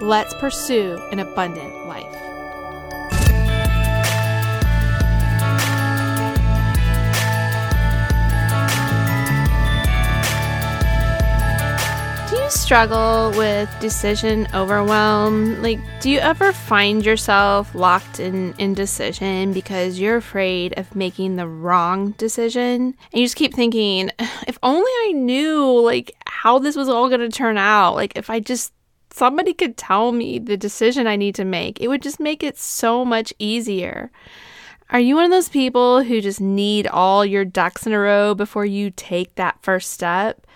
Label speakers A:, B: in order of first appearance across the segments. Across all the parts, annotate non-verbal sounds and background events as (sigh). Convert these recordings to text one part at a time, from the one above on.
A: Let's pursue an abundant life. Do you struggle with decision overwhelm? Like, do you ever find yourself locked in indecision because you're afraid of making the wrong decision? And you just keep thinking, if only I knew, like, how this was all going to turn out. Like, if I just somebody could tell me the decision I need to make, it would just make it so much easier. Are you one of those people who just need all your ducks in a row before you take that first step?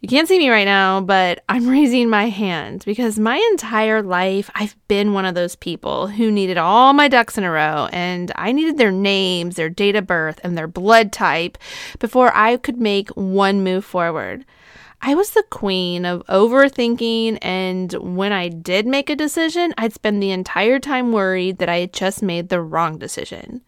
A: You can't see me right now, but I'm (laughs) raising my hand because my entire life I've been one of those people who needed all my ducks in a row and I needed their names, their date of birth, and their blood type before I could make one move forward. I was the queen of overthinking, and when I did make a decision, I'd spend the entire time worried that I had just made the wrong decision.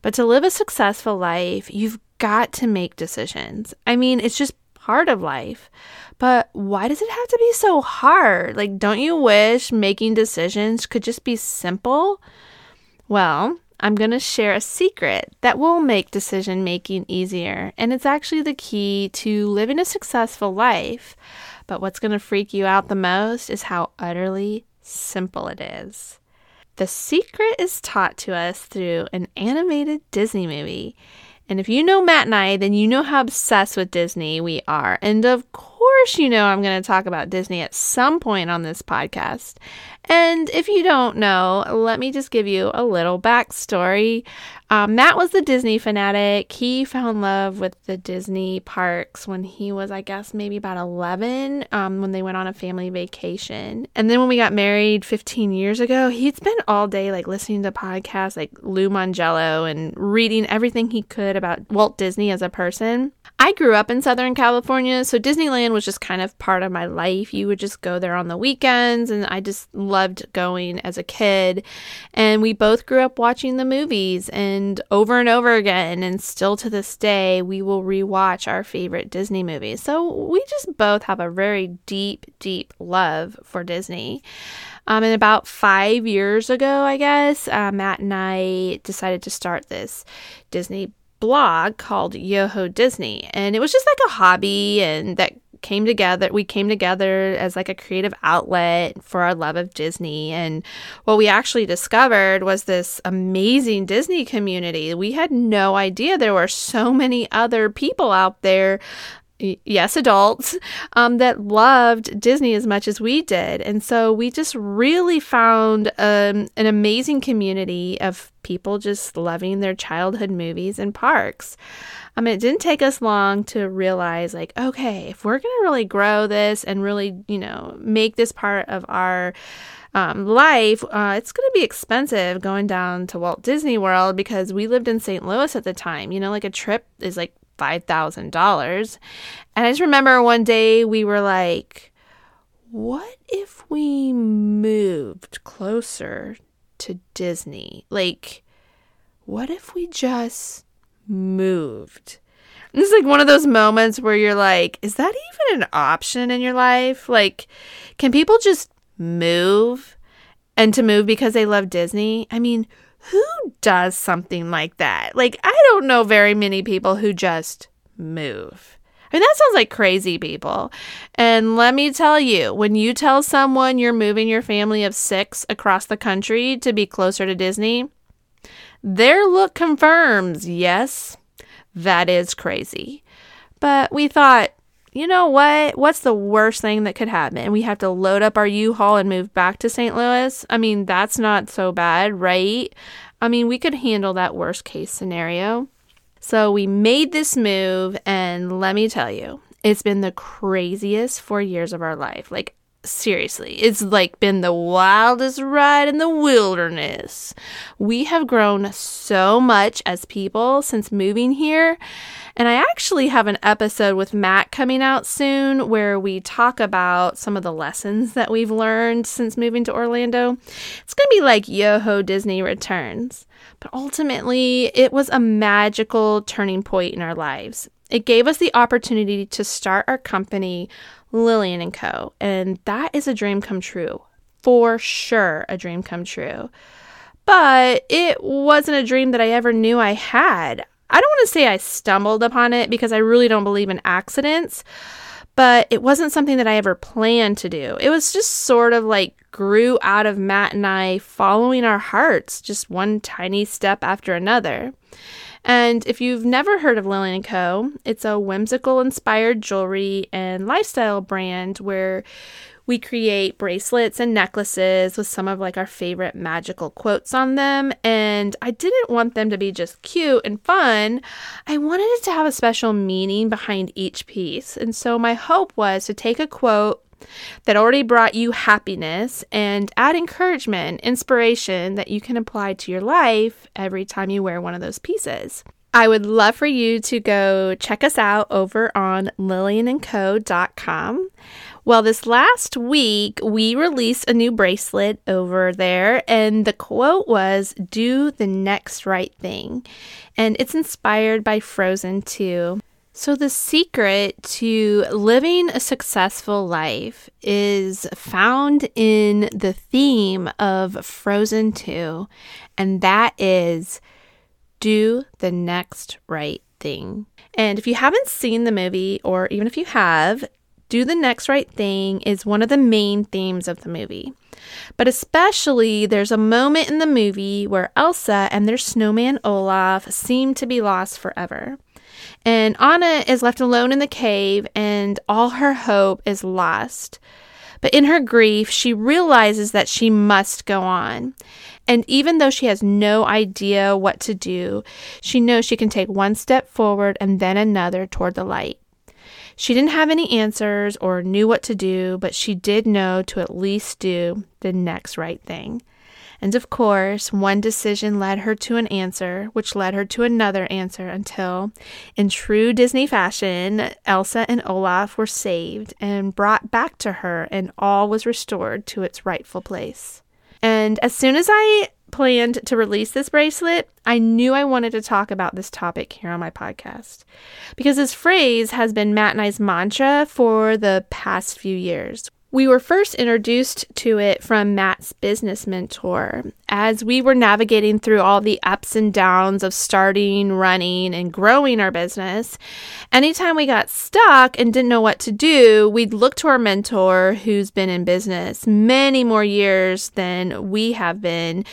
A: But to live a successful life, you've got to make decisions. I mean, it's just part of life. But why does it have to be so hard? Like, don't you wish making decisions could just be simple? Well, I'm going to share a secret that will make decision making easier. And it's actually the key to living a successful life. But what's going to freak you out the most is how utterly simple it is. The secret is taught to us through an animated Disney movie. And if you know Matt and I, then you know how obsessed with Disney we are. And of course, you know I'm going to talk about Disney at some point on this podcast. And if you don't know, let me just give you a little backstory. Um, Matt was the Disney fanatic. He fell in love with the Disney parks when he was, I guess, maybe about 11 um, when they went on a family vacation. And then when we got married 15 years ago, he'd spend all day like listening to podcasts like Lou Mongello and reading everything he could about Walt Disney as a person. I grew up in Southern California, so Disneyland was just kind of part of my life. You would just go there on the weekends, and I just loved going as a kid. And we both grew up watching the movies and over and over again. And still to this day, we will rewatch our favorite Disney movies. So we just both have a very deep, deep love for Disney. Um, and about five years ago, I guess, uh, Matt and I decided to start this Disney blog called Yoho Disney. And it was just like a hobby and that came together we came together as like a creative outlet for our love of Disney and what we actually discovered was this amazing Disney community. We had no idea there were so many other people out there yes, adults, um, that loved Disney as much as we did. And so we just really found um, an amazing community of people just loving their childhood movies and parks. I mean, it didn't take us long to realize, like, okay, if we're going to really grow this and really, you know, make this part of our um, life, uh, it's going to be expensive going down to Walt Disney World because we lived in St. Louis at the time. You know, like a trip is like $5,000. And I just remember one day we were like, what if we moved closer to Disney? Like, what if we just moved? And it's like one of those moments where you're like, is that even an option in your life? Like, can people just move and to move because they love Disney? I mean, who does something like that? Like, I don't know very many people who just move. I mean, that sounds like crazy people. And let me tell you, when you tell someone you're moving your family of six across the country to be closer to Disney, their look confirms yes, that is crazy. But we thought, you know what? What's the worst thing that could happen? We have to load up our U Haul and move back to St. Louis. I mean, that's not so bad, right? I mean, we could handle that worst case scenario. So we made this move, and let me tell you, it's been the craziest four years of our life. Like, seriously, it's like been the wildest ride in the wilderness. We have grown so much as people since moving here. And I actually have an episode with Matt coming out soon where we talk about some of the lessons that we've learned since moving to Orlando. It's going to be like Yoho Disney Returns. But ultimately, it was a magical turning point in our lives. It gave us the opportunity to start our company, Lillian and Co. And that is a dream come true. For sure, a dream come true. But it wasn't a dream that I ever knew I had. I don't want to say I stumbled upon it because I really don't believe in accidents, but it wasn't something that I ever planned to do. It was just sort of like grew out of Matt and I following our hearts, just one tiny step after another. And if you've never heard of Lillian & Co., it's a whimsical inspired jewelry and lifestyle brand where we create bracelets and necklaces with some of like our favorite magical quotes on them. And I didn't want them to be just cute and fun. I wanted it to have a special meaning behind each piece. And so my hope was to take a quote that already brought you happiness and add encouragement, inspiration that you can apply to your life every time you wear one of those pieces. I would love for you to go check us out over on lillianandco.com. Well, this last week, we released a new bracelet over there, and the quote was, Do the next right thing. And it's inspired by Frozen 2. So, the secret to living a successful life is found in the theme of Frozen 2, and that is do the next right thing. And if you haven't seen the movie, or even if you have, do the next right thing is one of the main themes of the movie. But especially, there's a moment in the movie where Elsa and their snowman Olaf seem to be lost forever. And Anna is left alone in the cave, and all her hope is lost. But in her grief, she realizes that she must go on. And even though she has no idea what to do, she knows she can take one step forward and then another toward the light. She didn't have any answers or knew what to do, but she did know to at least do the next right thing. And of course, one decision led her to an answer, which led her to another answer until, in true Disney fashion, Elsa and Olaf were saved and brought back to her, and all was restored to its rightful place. And as soon as I planned to release this bracelet, I knew I wanted to talk about this topic here on my podcast because this phrase has been Matt and I's mantra for the past few years. We were first introduced to it from Matt's business mentor as we were navigating through all the ups and downs of starting, running, and growing our business. Anytime we got stuck and didn't know what to do, we'd look to our mentor who's been in business many more years than we have been.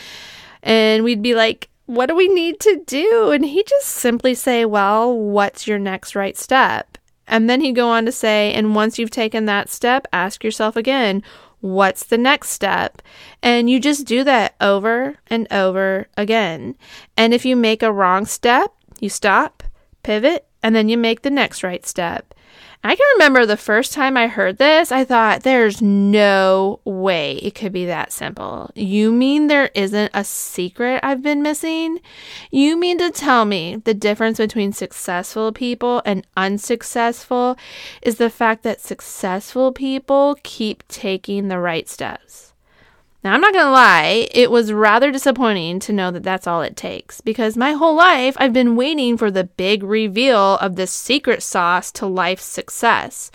A: And we'd be like, what do we need to do? And he'd just simply say, well, what's your next right step? And then he'd go on to say, and once you've taken that step, ask yourself again, what's the next step? And you just do that over and over again. And if you make a wrong step, you stop, pivot, and then you make the next right step. I can remember the first time I heard this, I thought, there's no way it could be that simple. You mean there isn't a secret I've been missing? You mean to tell me the difference between successful people and unsuccessful is the fact that successful people keep taking the right steps? Now, I'm not going to lie, it was rather disappointing to know that that's all it takes because my whole life I've been waiting for the big reveal of the secret sauce to life's success.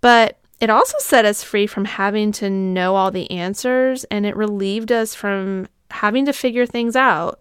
A: But it also set us free from having to know all the answers and it relieved us from having to figure things out.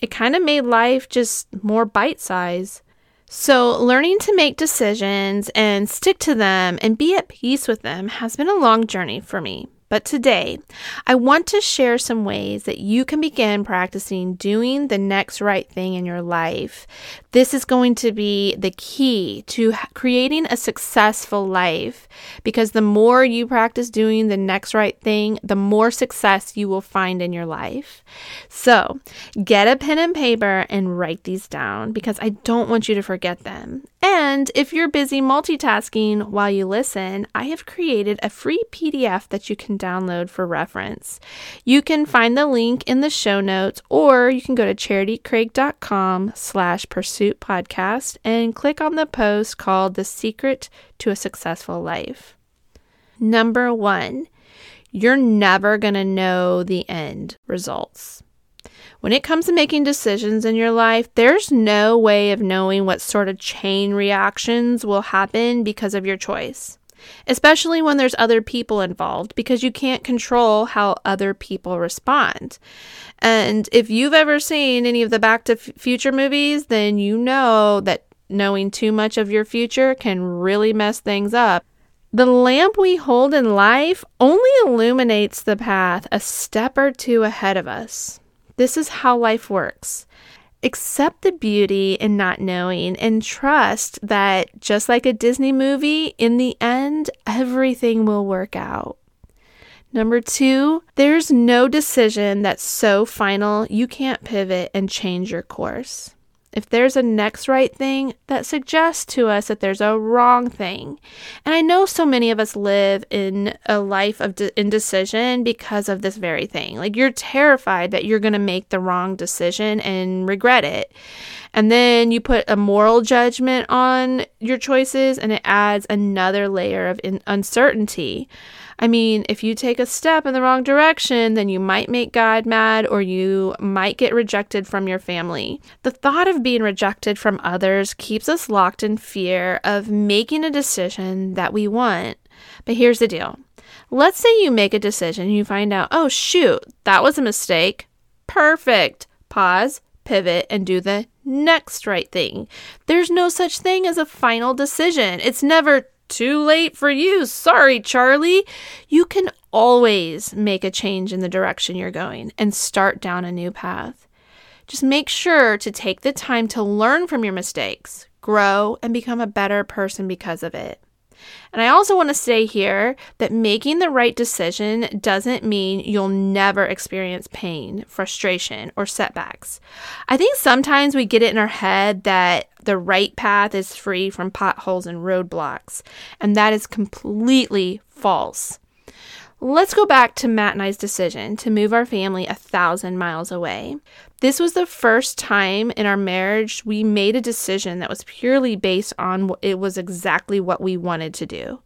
A: It kind of made life just more bite size. So, learning to make decisions and stick to them and be at peace with them has been a long journey for me. But today, I want to share some ways that you can begin practicing doing the next right thing in your life. This is going to be the key to creating a successful life because the more you practice doing the next right thing, the more success you will find in your life. So, get a pen and paper and write these down because I don't want you to forget them. And if you're busy multitasking while you listen, I have created a free PDF that you can download for reference. You can find the link in the show notes, or you can go to charitycraig.com slash pursuit podcast and click on the post called The Secret to a Successful Life. Number one, you're never going to know the end results. When it comes to making decisions in your life, there's no way of knowing what sort of chain reactions will happen because of your choice, especially when there's other people involved, because you can't control how other people respond. And if you've ever seen any of the Back to Future movies, then you know that knowing too much of your future can really mess things up. The lamp we hold in life only illuminates the path a step or two ahead of us. This is how life works. Accept the beauty in not knowing and trust that just like a Disney movie, in the end, everything will work out. Number two, there's no decision that's so final you can't pivot and change your course if there's a next right thing, that suggests to us that there's a wrong thing. And I know so many of us live in a life of de- indecision because of this very thing. Like you're terrified that you're going to make the wrong decision and regret it. And then you put a moral judgment on your choices, and it adds another layer of in- uncertainty. I mean, if you take a step in the wrong direction, then you might make God mad or you might get rejected from your family. The thought of being rejected from others keeps us locked in fear of making a decision that we want. But here's the deal let's say you make a decision and you find out, oh, shoot, that was a mistake. Perfect. Pause, pivot, and do the next right thing. There's no such thing as a final decision. It's never too late for you. Sorry, Charlie. You can always make a change in the direction you're going and start down a new path. Just make sure to take the time to learn from your mistakes, grow, and become a better person because of it. And I also want to say here that making the right decision doesn't mean you'll never experience pain, frustration, or setbacks. I think sometimes we get it in our head that the right path is free from potholes and roadblocks, and that is completely false. Let's go back to Matt and I's decision to move our family a thousand miles away. This was the first time in our marriage we made a decision that was purely based on it was exactly what we wanted to do.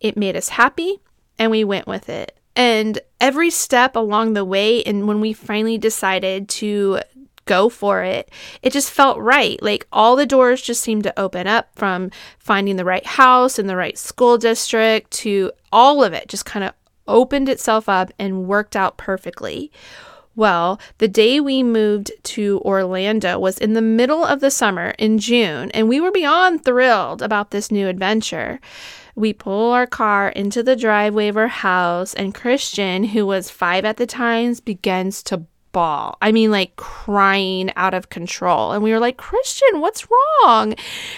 A: It made us happy and we went with it. And every step along the way, and when we finally decided to go for it, it just felt right. Like all the doors just seemed to open up from finding the right house and the right school district to all of it just kind of opened itself up and worked out perfectly. Well, the day we moved to Orlando was in the middle of the summer in June, and we were beyond thrilled about this new adventure. We pull our car into the driveway of our house, and Christian, who was five at the time, begins to bawl. I mean, like crying out of control. And we were like, Christian, what's wrong?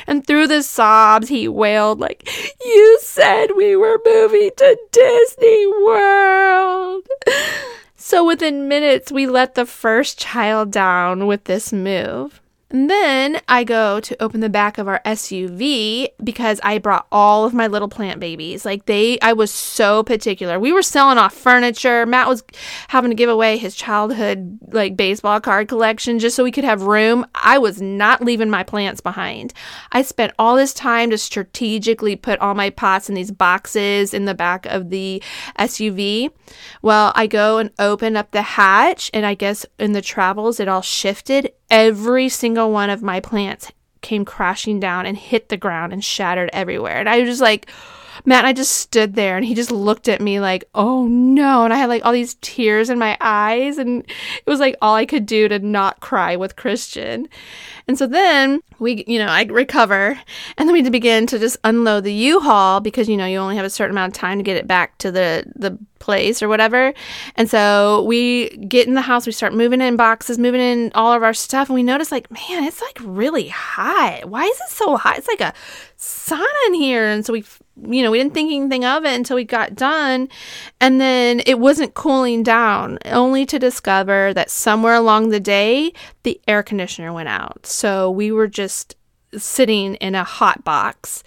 A: And through the sobs, he wailed, like, You said we were moving to Disney World. (laughs) So within minutes, we let the first child down with this move. And then I go to open the back of our SUV because I brought all of my little plant babies. Like they, I was so particular. We were selling off furniture. Matt was having to give away his childhood like baseball card collection just so we could have room. I was not leaving my plants behind. I spent all this time to strategically put all my pots in these boxes in the back of the SUV. Well, I go and open up the hatch, and I guess in the travels, it all shifted every single one of my plants came crashing down and hit the ground and shattered everywhere. And I was just like, Matt and I just stood there and he just looked at me like, oh no. And I had like all these tears in my eyes. And it was like all I could do to not cry with Christian. And so then we, you know, I recover and then we begin to just unload the U-Haul because, you know, you only have a certain amount of time to get it back to the, the place or whatever. And so we get in the house, we start moving in boxes, moving in all of our stuff, and we notice like, man, it's like really hot. Why is it so hot? It's like a sauna in here. And so we, you know, we didn't think anything of it until we got done. And then it wasn't cooling down, only to discover that somewhere along the day, the air conditioner went out. So we were just sitting in a hot box.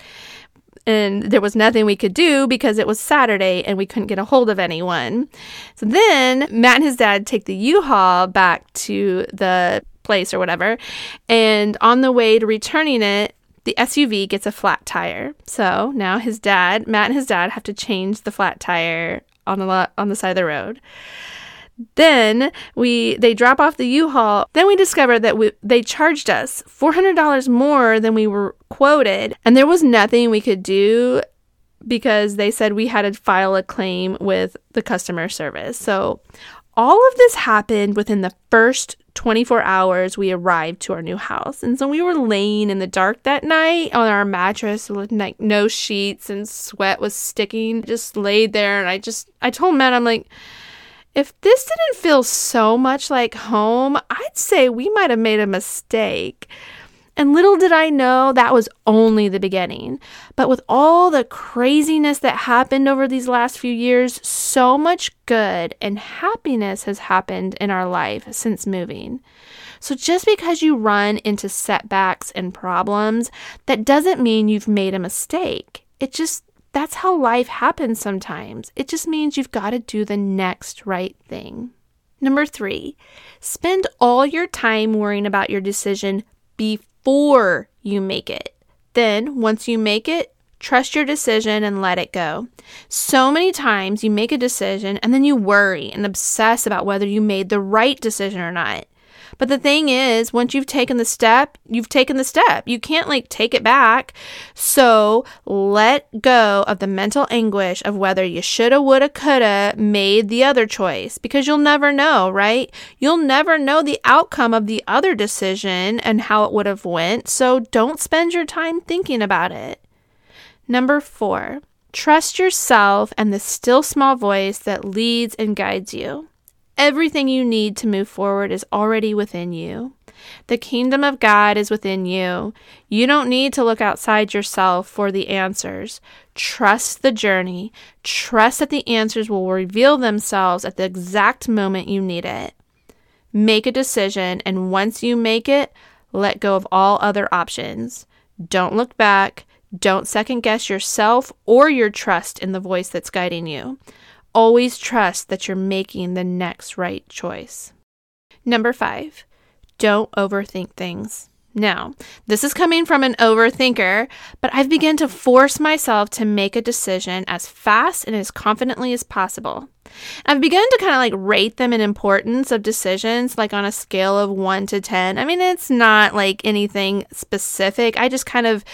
A: And there was nothing we could do because it was Saturday and we couldn't get a hold of anyone. So then Matt and his dad take the U Haul back to the place or whatever. And on the way to returning it, the SUV gets a flat tire. So now his dad, Matt and his dad, have to change the flat tire on the lot, on the side of the road. Then we they drop off the U-Haul. Then we discover that we, they charged us $400 more than we were quoted, and there was nothing we could do because they said we had to file a claim with the customer service. So all of this happened within the first 24 hours we arrived to our new house. And so we were laying in the dark that night on our mattress with like no sheets and sweat was sticking. Just laid there and I just I told Matt I'm like if this didn't feel so much like home, I'd say we might have made a mistake. And little did I know that was only the beginning. But with all the craziness that happened over these last few years, so much good and happiness has happened in our life since moving. So just because you run into setbacks and problems, that doesn't mean you've made a mistake. It just that's how life happens sometimes. It just means you've got to do the next right thing. Number three, spend all your time worrying about your decision before before you make it. Then, once you make it, trust your decision and let it go. So many times you make a decision and then you worry and obsess about whether you made the right decision or not. But the thing is, once you've taken the step, you've taken the step. You can't like take it back. So let go of the mental anguish of whether you shoulda, woulda, coulda made the other choice because you'll never know, right? You'll never know the outcome of the other decision and how it would have went. So don't spend your time thinking about it. Number four, trust yourself and the still small voice that leads and guides you. Everything you need to move forward is already within you. The kingdom of God is within you. You don't need to look outside yourself for the answers. Trust the journey. Trust that the answers will reveal themselves at the exact moment you need it. Make a decision, and once you make it, let go of all other options. Don't look back. Don't second guess yourself or your trust in the voice that's guiding you. Always trust that you're making the next right choice. Number five, don't overthink things. Now, this is coming from an overthinker, but I've begun to force myself to make a decision as fast and as confidently as possible. I've begun to kind of like rate them in importance of decisions, like on a scale of one to 10. I mean, it's not like anything specific. I just kind of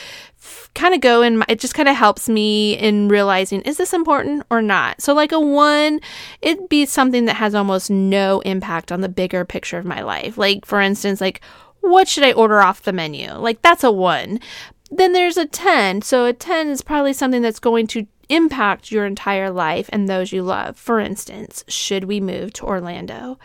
A: kind of go in it just kind of helps me in realizing is this important or not so like a one it'd be something that has almost no impact on the bigger picture of my life like for instance like what should i order off the menu? Like that's a one. Then there's a 10 so a 10 is probably something that's going to impact your entire life and those you love. For instance should we move to orlando?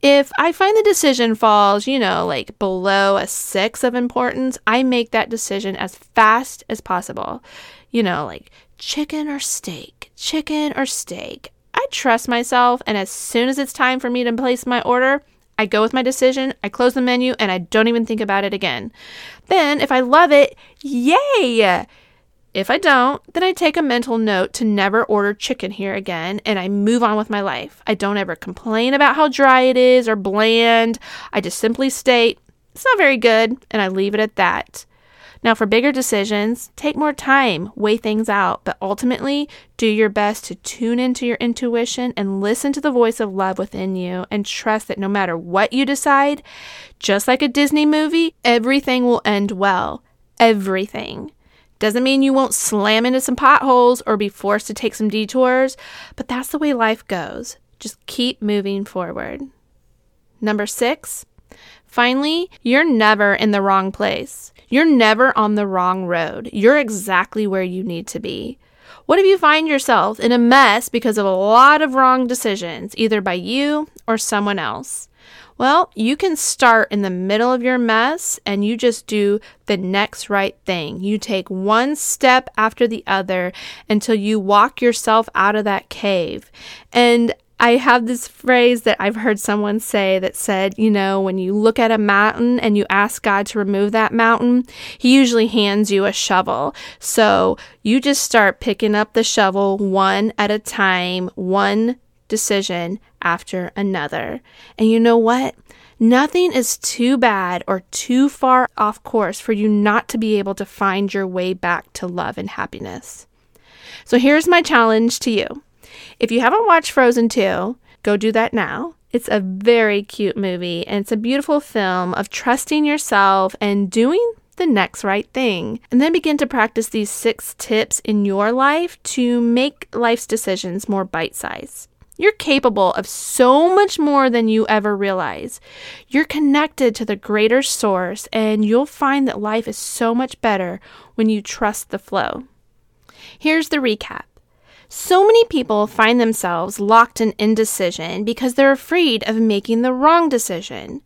A: If I find the decision falls, you know, like below a six of importance, I make that decision as fast as possible. You know, like chicken or steak, chicken or steak. I trust myself, and as soon as it's time for me to place my order, I go with my decision, I close the menu, and I don't even think about it again. Then, if I love it, yay! If I don't, then I take a mental note to never order chicken here again and I move on with my life. I don't ever complain about how dry it is or bland. I just simply state, it's not very good, and I leave it at that. Now, for bigger decisions, take more time, weigh things out, but ultimately do your best to tune into your intuition and listen to the voice of love within you and trust that no matter what you decide, just like a Disney movie, everything will end well. Everything. Doesn't mean you won't slam into some potholes or be forced to take some detours, but that's the way life goes. Just keep moving forward. Number six, finally, you're never in the wrong place. You're never on the wrong road. You're exactly where you need to be. What if you find yourself in a mess because of a lot of wrong decisions, either by you or someone else? Well, you can start in the middle of your mess and you just do the next right thing. You take one step after the other until you walk yourself out of that cave. And I have this phrase that I've heard someone say that said, you know, when you look at a mountain and you ask God to remove that mountain, He usually hands you a shovel. So you just start picking up the shovel one at a time, one decision after another. And you know what? Nothing is too bad or too far off course for you not to be able to find your way back to love and happiness. So here's my challenge to you. If you haven't watched Frozen 2, go do that now. It's a very cute movie and it's a beautiful film of trusting yourself and doing the next right thing. And then begin to practice these six tips in your life to make life's decisions more bite sized. You're capable of so much more than you ever realize. You're connected to the greater source, and you'll find that life is so much better when you trust the flow. Here's the recap so many people find themselves locked in indecision because they're afraid of making the wrong decision.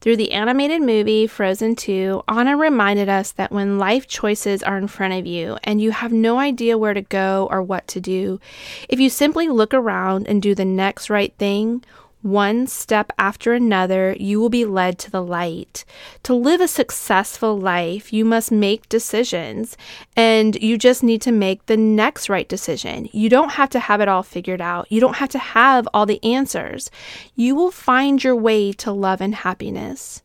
A: Through the animated movie Frozen 2, Anna reminded us that when life choices are in front of you and you have no idea where to go or what to do, if you simply look around and do the next right thing, one step after another, you will be led to the light. To live a successful life, you must make decisions, and you just need to make the next right decision. You don't have to have it all figured out, you don't have to have all the answers. You will find your way to love and happiness.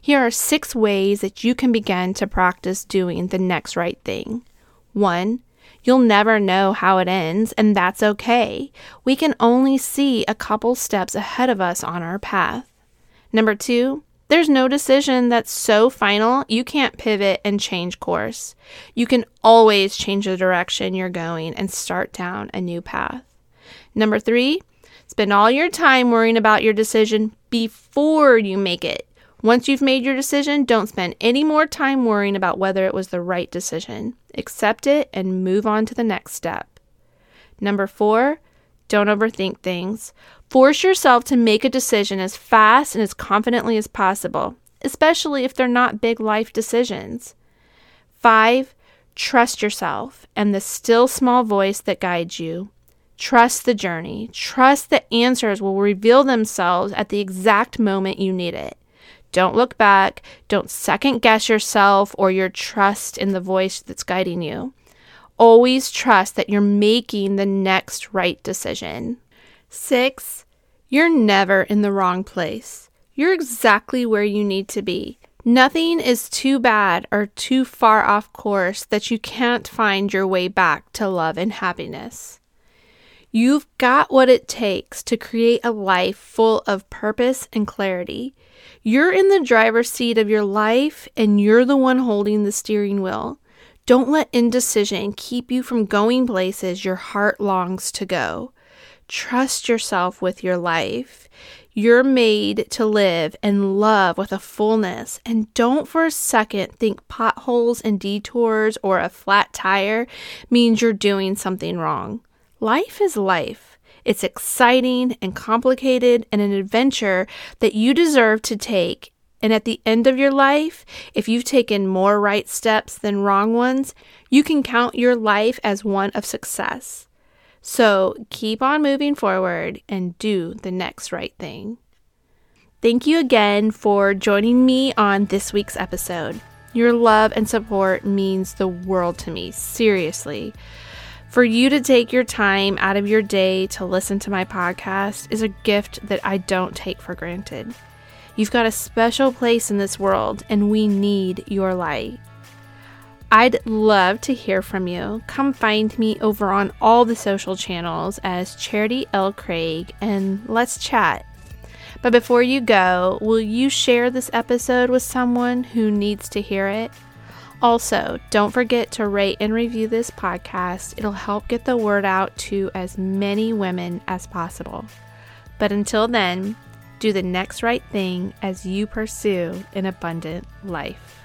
A: Here are six ways that you can begin to practice doing the next right thing. One, You'll never know how it ends, and that's okay. We can only see a couple steps ahead of us on our path. Number two, there's no decision that's so final you can't pivot and change course. You can always change the direction you're going and start down a new path. Number three, spend all your time worrying about your decision before you make it. Once you've made your decision, don't spend any more time worrying about whether it was the right decision. Accept it and move on to the next step. Number four, don't overthink things. Force yourself to make a decision as fast and as confidently as possible, especially if they're not big life decisions. Five, trust yourself and the still small voice that guides you. Trust the journey. Trust that answers will reveal themselves at the exact moment you need it. Don't look back. Don't second guess yourself or your trust in the voice that's guiding you. Always trust that you're making the next right decision. Six, you're never in the wrong place. You're exactly where you need to be. Nothing is too bad or too far off course that you can't find your way back to love and happiness. You've got what it takes to create a life full of purpose and clarity. You're in the driver's seat of your life and you're the one holding the steering wheel. Don't let indecision keep you from going places your heart longs to go. Trust yourself with your life. You're made to live and love with a fullness. And don't for a second think potholes and detours or a flat tire means you're doing something wrong. Life is life. It's exciting and complicated and an adventure that you deserve to take. And at the end of your life, if you've taken more right steps than wrong ones, you can count your life as one of success. So keep on moving forward and do the next right thing. Thank you again for joining me on this week's episode. Your love and support means the world to me, seriously. For you to take your time out of your day to listen to my podcast is a gift that I don't take for granted. You've got a special place in this world, and we need your light. I'd love to hear from you. Come find me over on all the social channels as Charity L. Craig and let's chat. But before you go, will you share this episode with someone who needs to hear it? Also, don't forget to rate and review this podcast. It'll help get the word out to as many women as possible. But until then, do the next right thing as you pursue an abundant life.